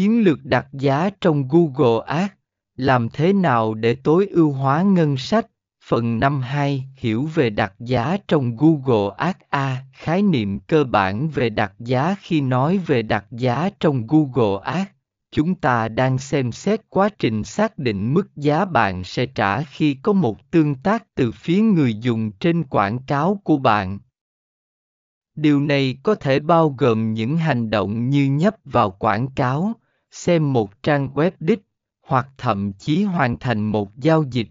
Chiến lược đặt giá trong Google Ads, làm thế nào để tối ưu hóa ngân sách? Phần 52 Hiểu về đặt giá trong Google Ads A. Khái niệm cơ bản về đặt giá Khi nói về đặt giá trong Google Ads, chúng ta đang xem xét quá trình xác định mức giá bạn sẽ trả khi có một tương tác từ phía người dùng trên quảng cáo của bạn. Điều này có thể bao gồm những hành động như nhấp vào quảng cáo, xem một trang web đích, hoặc thậm chí hoàn thành một giao dịch.